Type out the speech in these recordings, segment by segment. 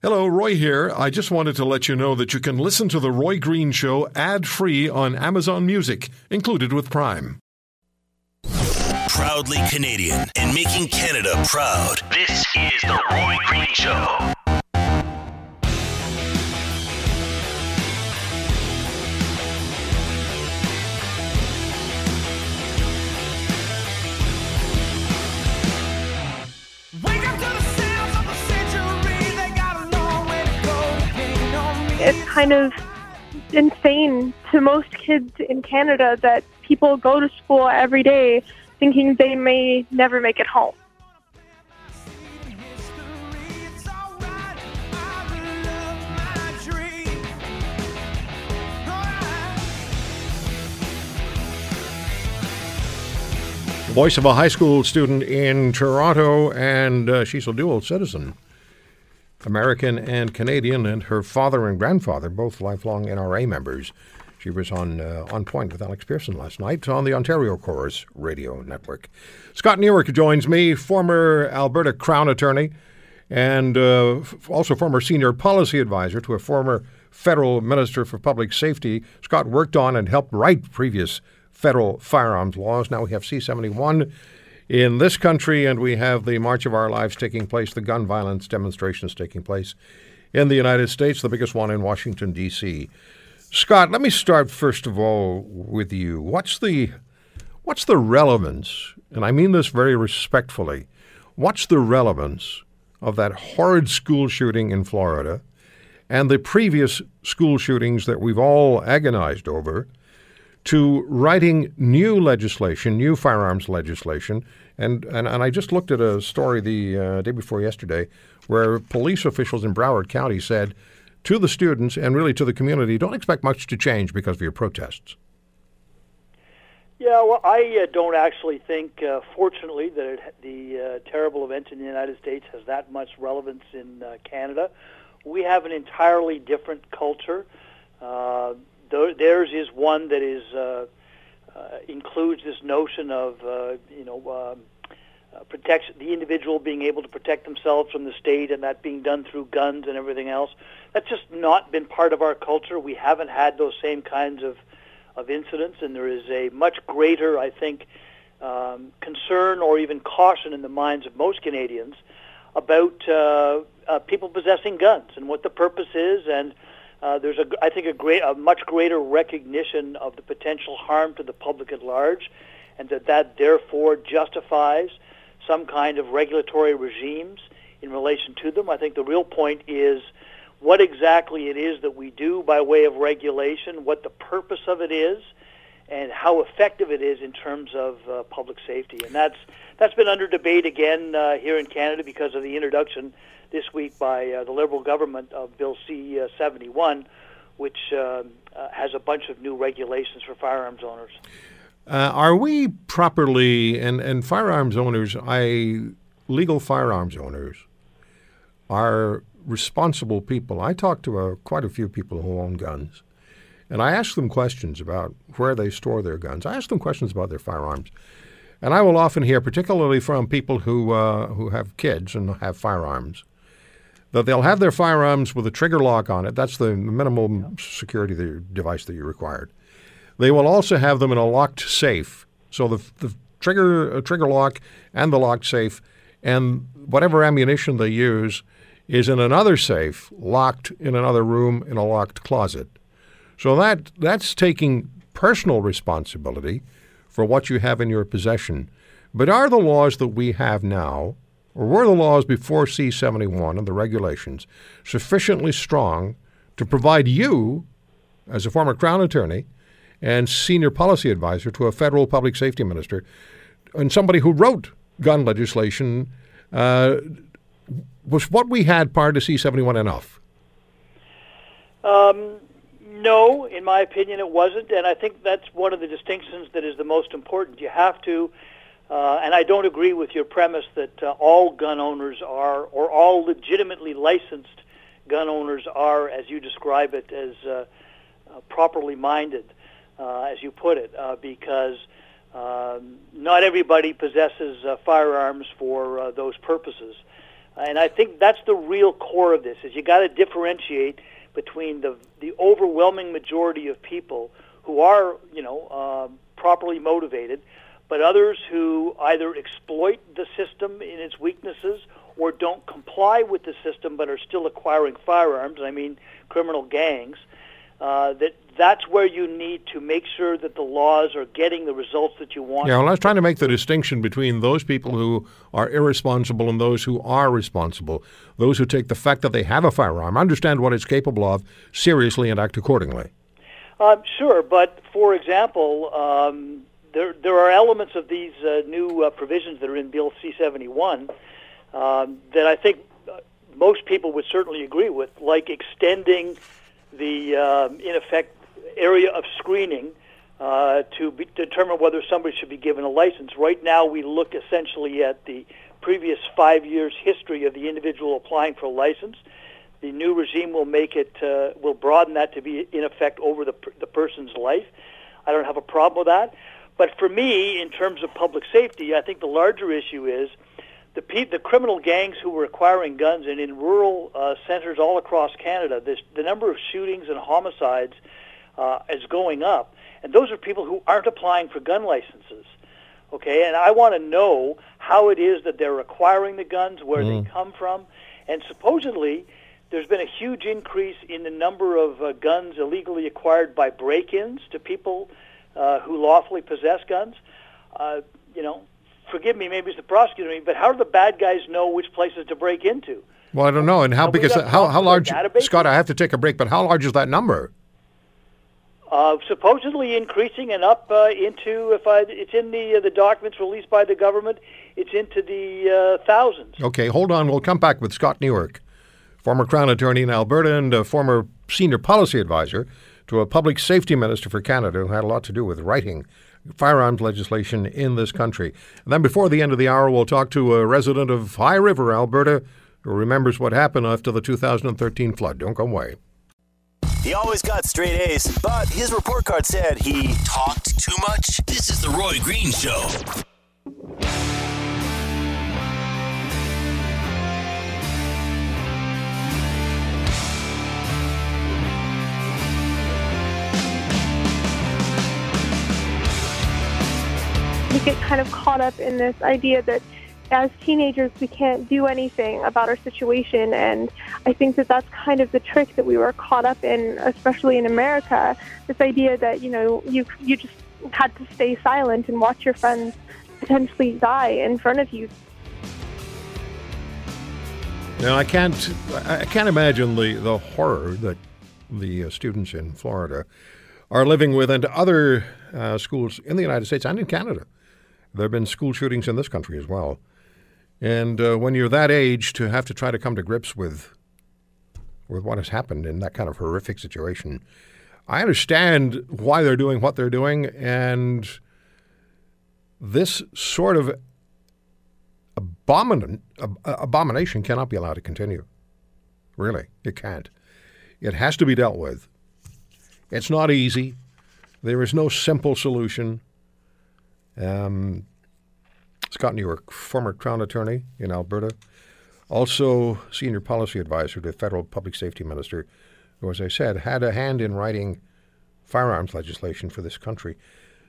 Hello, Roy here. I just wanted to let you know that you can listen to The Roy Green Show ad free on Amazon Music, included with Prime. Proudly Canadian and making Canada proud. This is The Roy Green Show. It's kind of insane to most kids in Canada that people go to school every day thinking they may never make it home. Voice of a high school student in Toronto, and uh, she's a dual citizen. American and Canadian, and her father and grandfather, both lifelong NRA members. She was on uh, on point with Alex Pierson last night on the Ontario Corus Radio Network. Scott Newark joins me, former Alberta Crown Attorney, and uh, also former senior policy advisor to a former federal minister for public safety. Scott worked on and helped write previous federal firearms laws. Now we have C seventy one in this country, and we have the March of Our Lives taking place, the gun violence demonstrations taking place in the United States, the biggest one in Washington, D.C. Scott, let me start first of all with you. What's the what's the relevance, and I mean this very respectfully, what's the relevance of that horrid school shooting in Florida and the previous school shootings that we've all agonized over to writing new legislation, new firearms legislation. And, and, and I just looked at a story the uh, day before yesterday where police officials in Broward County said to the students and really to the community, don't expect much to change because of your protests. Yeah, well, I uh, don't actually think, uh, fortunately, that it, the uh, terrible event in the United States has that much relevance in uh, Canada. We have an entirely different culture. Uh, theirs is one that is uh, uh, includes this notion of uh, you know um, uh, protection, the individual being able to protect themselves from the state, and that being done through guns and everything else. That's just not been part of our culture. We haven't had those same kinds of of incidents, and there is a much greater, I think, um, concern or even caution in the minds of most Canadians about uh, uh, people possessing guns and what the purpose is and uh, there's a, I think, a great, a much greater recognition of the potential harm to the public at large, and that that therefore justifies some kind of regulatory regimes in relation to them. I think the real point is what exactly it is that we do by way of regulation, what the purpose of it is, and how effective it is in terms of uh, public safety. And that's that's been under debate again uh, here in Canada because of the introduction this week by uh, the Liberal government of Bill C uh, 71, which uh, uh, has a bunch of new regulations for firearms owners. Are we properly and, and firearms owners? I legal firearms owners are responsible people. I talk to quite a few people who own guns, and I ask them questions about where they store their guns. I ask them questions about their firearms. And I will often hear, particularly from people who uh, who have kids and have firearms, that they'll have their firearms with a trigger lock on it. That's the minimum yeah. security device that you required. They will also have them in a locked safe. So the, the trigger uh, trigger lock and the locked safe and whatever ammunition they use is in another safe, locked in another room in a locked closet. So that that's taking personal responsibility for what you have in your possession. But are the laws that we have now or were the laws before C 71 and the regulations sufficiently strong to provide you, as a former Crown Attorney and senior policy advisor to a federal public safety minister, and somebody who wrote gun legislation, uh, was what we had prior to C 71 enough? Um, no, in my opinion, it wasn't, and I think that's one of the distinctions that is the most important. You have to uh, and I don't agree with your premise that uh, all gun owners are, or all legitimately licensed gun owners are, as you describe it, as uh, uh properly minded, uh, as you put it, uh, because um, not everybody possesses firearms for those purposes. And I think that's the real core of this: is you got to differentiate between the the overwhelming majority of people who are, you know, properly motivated, but others who either exploit the system in its weaknesses or don't comply with the system but are still acquiring firearms. I mean, criminal gangs. Uh, that that's where you need to make sure that the laws are getting the results that you want. Yeah, well, I was trying to make the distinction between those people who are irresponsible and those who are responsible. Those who take the fact that they have a firearm, understand what it's capable of, seriously and act accordingly. Um, sure, but for example, um, there there are elements of these uh, new uh, provisions that are in Bill C-71 um, that I think uh, most people would certainly agree with, like extending the, um, in effect, area of screening uh, to be, determine whether somebody should be given a license. Right now, we look essentially at the previous five years' history of the individual applying for a license. The new regime will make it uh, will broaden that to be in effect over the the person's life. I don't have a problem with that. But for me, in terms of public safety, I think the larger issue is the pe- the criminal gangs who were acquiring guns, and in rural uh, centers all across Canada, this, the number of shootings and homicides uh, is going up, and those are people who aren't applying for gun licenses. Okay, and I want to know how it is that they're acquiring the guns, where mm. they come from, and supposedly there's been a huge increase in the number of uh, guns illegally acquired by break-ins to people uh, who lawfully possess guns. Uh, you know, forgive me, maybe it's the prosecutor, but how do the bad guys know which places to break into? Well, I don't know. And how big is that? How, how large? Scott, I have to take a break, but how large is that number? Uh, supposedly increasing and up uh, into if I, it's in the uh, the documents released by the government, it's into the uh, thousands. Okay, hold on. We'll come back with Scott Newark, former Crown Attorney in Alberta and a former senior policy advisor to a public safety minister for Canada who had a lot to do with writing firearms legislation in this country. And then before the end of the hour, we'll talk to a resident of High River, Alberta, who remembers what happened after the 2013 flood. Don't go away. He always got straight A's, but his report card said he talked too much. This is the Roy Green Show. We get kind of caught up in this idea that as teenagers we can't do anything about our situation. And i think that that's kind of the trick that we were caught up in especially in america this idea that you know you you just had to stay silent and watch your friends potentially die in front of you. Now i can't i can't imagine the the horror that the uh, students in florida are living with and other uh, schools in the united states and in canada there have been school shootings in this country as well. And uh, when you're that age, to have to try to come to grips with with what has happened in that kind of horrific situation, I understand why they're doing what they're doing, and this sort of abomin- ab- abomination cannot be allowed to continue. Really, it can't. It has to be dealt with. It's not easy. There is no simple solution. Um, Scott Newark, former Crown Attorney in Alberta, also senior policy advisor to federal public safety minister, who, as I said, had a hand in writing firearms legislation for this country.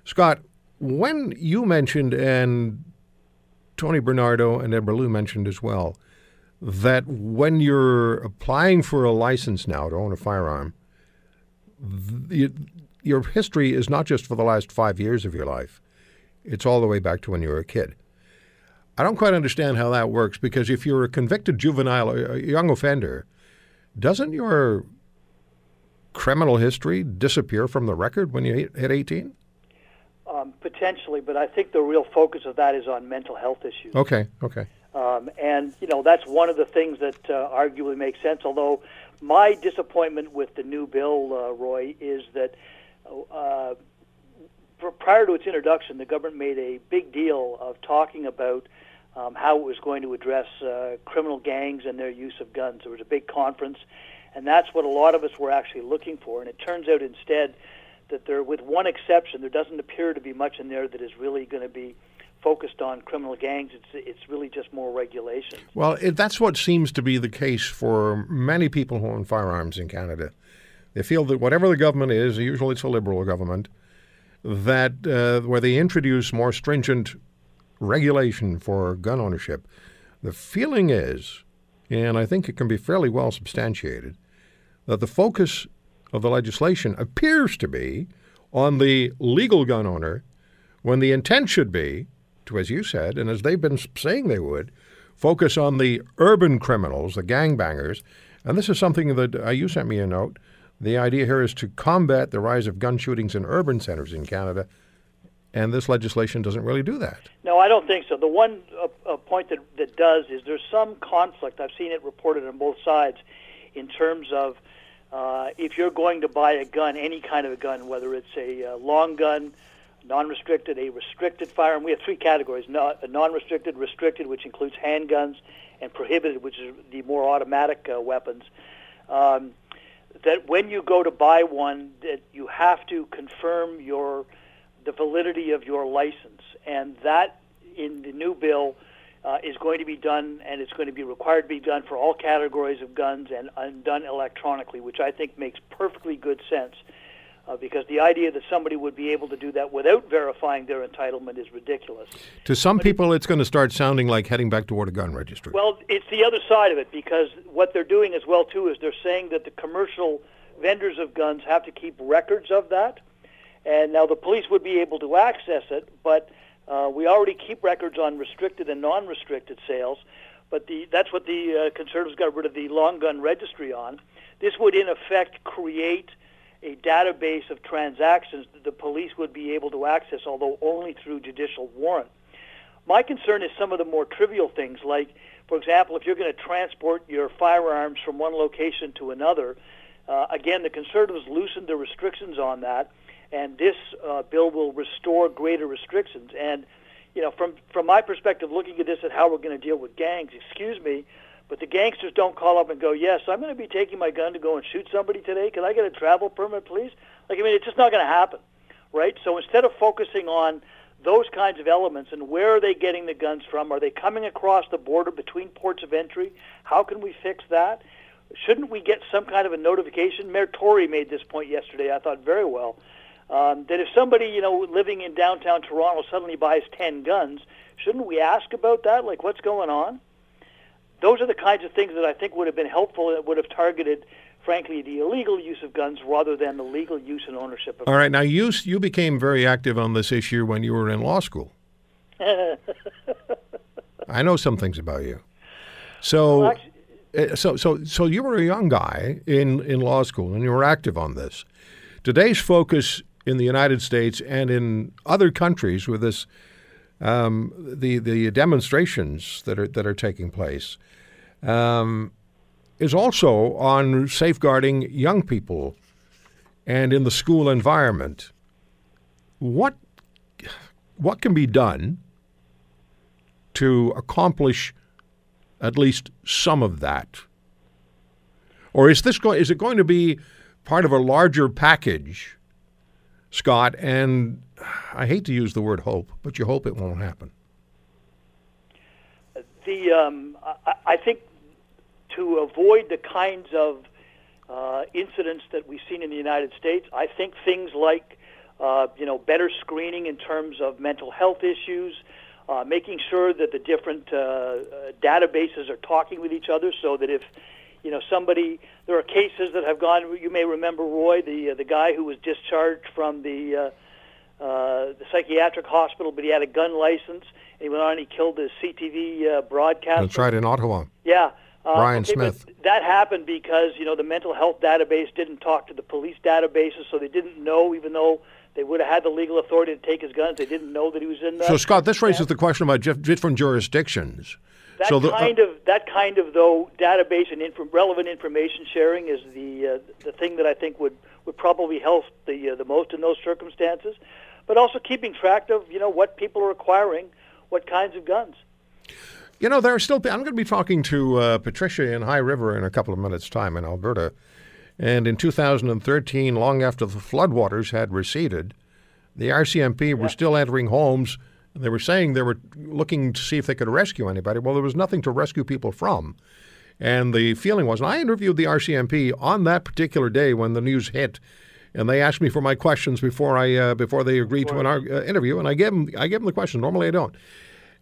Scott, when you mentioned, and Tony Bernardo and Ed Lou mentioned as well, that when you're applying for a license now to own a firearm, your history is not just for the last five years of your life it's all the way back to when you were a kid. I don't quite understand how that works because if you're a convicted juvenile, a young offender, doesn't your criminal history disappear from the record when you hit 18? Um, potentially, but I think the real focus of that is on mental health issues. Okay, okay. Um, and, you know, that's one of the things that uh, arguably makes sense, although my disappointment with the new bill, uh, Roy, is that uh, prior to its introduction, the government made a big deal of talking about um, how it was going to address uh, criminal gangs and their use of guns. There was a big conference, and that's what a lot of us were actually looking for. And it turns out instead that there, with one exception, there doesn't appear to be much in there that is really going to be focused on criminal gangs. It's it's really just more regulation. Well, it, that's what seems to be the case for many people who own firearms in Canada. They feel that whatever the government is, usually it's a liberal government, that uh, where they introduce more stringent regulation for gun ownership, the feeling is, and I think it can be fairly well substantiated, that the focus of the legislation appears to be on the legal gun owner when the intent should be to, as you said, and as they've been saying they would, focus on the urban criminals, the gangbangers. And this is something that uh, you sent me a note. The idea here is to combat the rise of gun shootings in urban centers in Canada, and this legislation doesn't really do that. No, I don't think so. The one uh, uh, point that, that does is there's some conflict. I've seen it reported on both sides in terms of uh, if you're going to buy a gun, any kind of a gun, whether it's a uh, long gun, non-restricted, a restricted firearm. We have three categories: non-restricted, restricted, which includes handguns, and prohibited, which is the more automatic uh, weapons. Um, that when you go to buy one, that you have to confirm your the validity of your license, and that in the new bill uh, is going to be done, and it's going to be required to be done for all categories of guns and, and done electronically, which I think makes perfectly good sense. Uh, because the idea that somebody would be able to do that without verifying their entitlement is ridiculous. To some but people, it's going to start sounding like heading back toward a gun registry. Well, it's the other side of it because what they're doing as well too is they're saying that the commercial vendors of guns have to keep records of that, and now the police would be able to access it, but uh, we already keep records on restricted and non-restricted sales, but the, that's what the uh, Conservatives got rid of the long gun registry on. This would, in effect, create a database of transactions that the police would be able to access, although only through judicial warrant. My concern is some of the more trivial things, like, for example, if you're going to transport your firearms from one location to another, uh, again, the Conservatives loosened the restrictions on that and this uh, bill will restore greater restrictions. And you know, from from my perspective, looking at this and how we're going to deal with gangs, excuse me, but the gangsters don't call up and go, "Yes, I'm going to be taking my gun to go and shoot somebody today. Can I get a travel permit, please?" Like, I mean, it's just not going to happen, right? So instead of focusing on those kinds of elements and where are they getting the guns from? Are they coming across the border between ports of entry? How can we fix that? Shouldn't we get some kind of a notification? Mayor Tory made this point yesterday. I thought very well um, that if somebody, you know, living in downtown Toronto suddenly buys 10 guns, shouldn't we ask about that? Like, what's going on? Those are the kinds of things that I think would have been helpful and would have targeted, frankly, the illegal use of guns rather than the legal use and ownership of All right, now you, you became very active on this issue when you were in law school. I know some things about you. So, well, actually, eh, so, so, so you were a young guy in, in law school and you were active on this. Today's focus in the United States and in other countries with this um, the the demonstrations that are that are taking place um, is also on safeguarding young people and in the school environment. What what can be done to accomplish at least some of that? Or is this go- is it going to be part of a larger package Scott, and I hate to use the word hope, but you hope it won't happen. The um, I, I, think to avoid the kinds of uh, incidents that we've seen in the United States, I think things like uh, you know better screening in terms of mental health issues, uh, making sure that the different uh, databases are talking with each other, so that if you know somebody there are cases that have gone you may remember Roy the uh, the guy who was discharged from the uh, uh, the psychiatric hospital but he had a gun license and he went on and he killed the CTV uh, broadcaster. That's right in Ottawa. Yeah. Uh, Brian okay, Smith. that happened because you know the mental health database didn't talk to the police databases so they didn't know even though they would have had the legal authority to take his guns. They didn't know that he was in that. So, Scott, this raises the question about different jurisdictions. That so the, kind of that kind of though database and inf- relevant information sharing is the uh, the thing that I think would would probably help the uh, the most in those circumstances, but also keeping track of you know what people are acquiring, what kinds of guns. You know, there are still. I'm going to be talking to uh, Patricia in High River in a couple of minutes' time in Alberta, and in 2013, long after the floodwaters had receded, the RCMP were still entering homes And they were saying they were looking to see if they could rescue anybody. Well, there was nothing to rescue people from. And the feeling was, and I interviewed the RCMP on that particular day when the news hit, and they asked me for my questions before I uh, before they agreed to an uh, interview, and I gave them I gave them the question. Normally, I don't.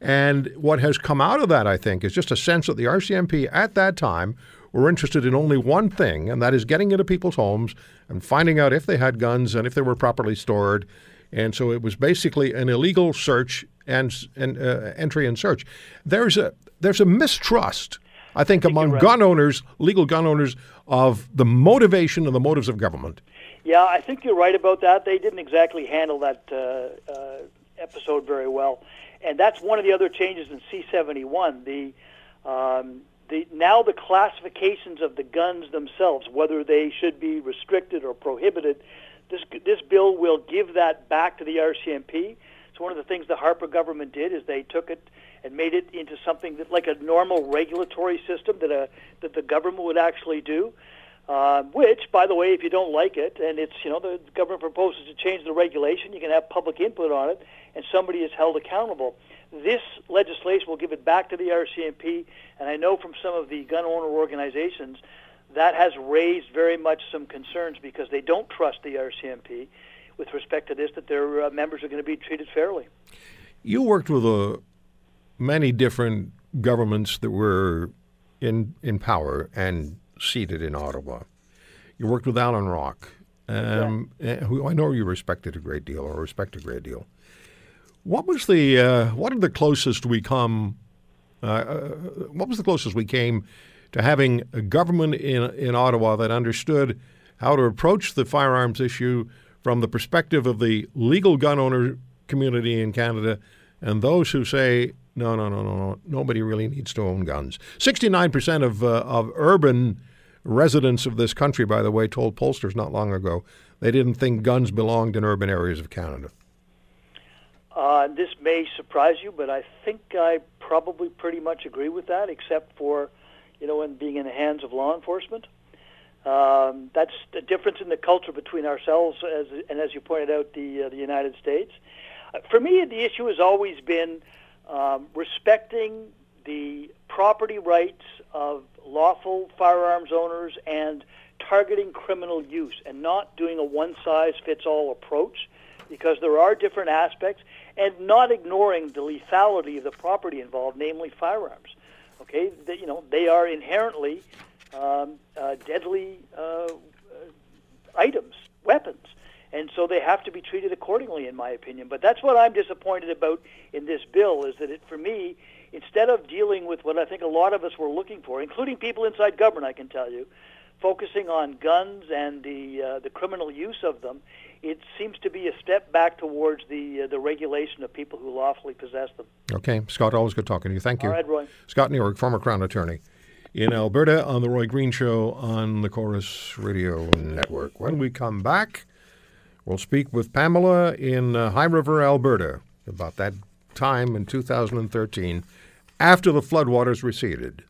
And what has come out of that, I think, is just a sense that the RCMP at that time were interested in only one thing, and that is getting into people's homes and finding out if they had guns and if they were properly stored. And so it was basically an illegal search and, and uh, entry and search. There's a there's a mistrust, I think, among right. gun owners, legal gun owners, of the motivation and the motives of government. Yeah, I think you're right about that. They didn't exactly handle that uh, uh, episode very well, and that's one of the other changes in C71. The um, the now the classifications of the guns themselves, whether they should be restricted or prohibited, this this bill will give that back to the RCMP. So one of the things the Harper government did is they took it and made it into something that like a normal regulatory system that a that the government would actually do. Uh, which, by the way, if you don't like it, and it's you know the government proposes to change the regulation, you can have public input on it, and somebody is held accountable. This legislation will give it back to the RCMP, and I know from some of the gun owner organizations that has raised very much some concerns because they don't trust the RCMP with respect to this, that their uh, members are going to be treated fairly. You worked with uh, many different governments that were in in power and seated in Ottawa. You worked with Allan Rock, um, eh, who I know you respected a great deal or respect a great deal. What was the uh, what are the closest we come? Uh, uh, what was the closest we came to having a government in in Ottawa that understood how to approach the firearms issue from the perspective of the legal gun owner community in Canada and those who say no, no, no, no, no, nobody really needs to own guns. Sixty-nine percent of uh, of urban residents of this country, by the way, told pollsters not long ago they didn't think guns belonged in urban areas of Canada. Uh, this may surprise you, but I think I probably pretty much agree with that, except for, you know, in being in the hands of law enforcement. Um, that's the difference in the culture between ourselves as, and, as you pointed out, the uh, the United States. Uh, for me, the issue has always been um, respecting the property rights of lawful firearms owners and targeting criminal use, and not doing a one-size-fits-all approach, because there are different aspects, and not ignoring the lethality of the property involved, namely firearms. Okay, they, you know they are inherently um, uh, deadly uh, items, weapons, and so they have to be treated accordingly, in my opinion. But that's what I'm disappointed about in this bill is that it, for me, instead of dealing with what I think a lot of us were looking for, including people inside government, I can tell you, focusing on guns and the uh, the criminal use of them, it seems to be a step back towards the uh, the regulation of people who lawfully possess them. Okay, Scott, always good talking to you. Thank you. All right, Roy. Scott Newark, former Crown Attorney in Alberta on the Roy Green Show on the Corus Radio Network. When we come back, we'll speak with Pamela in uh, High River, Alberta, about that time in 2013 after the floodwaters receded.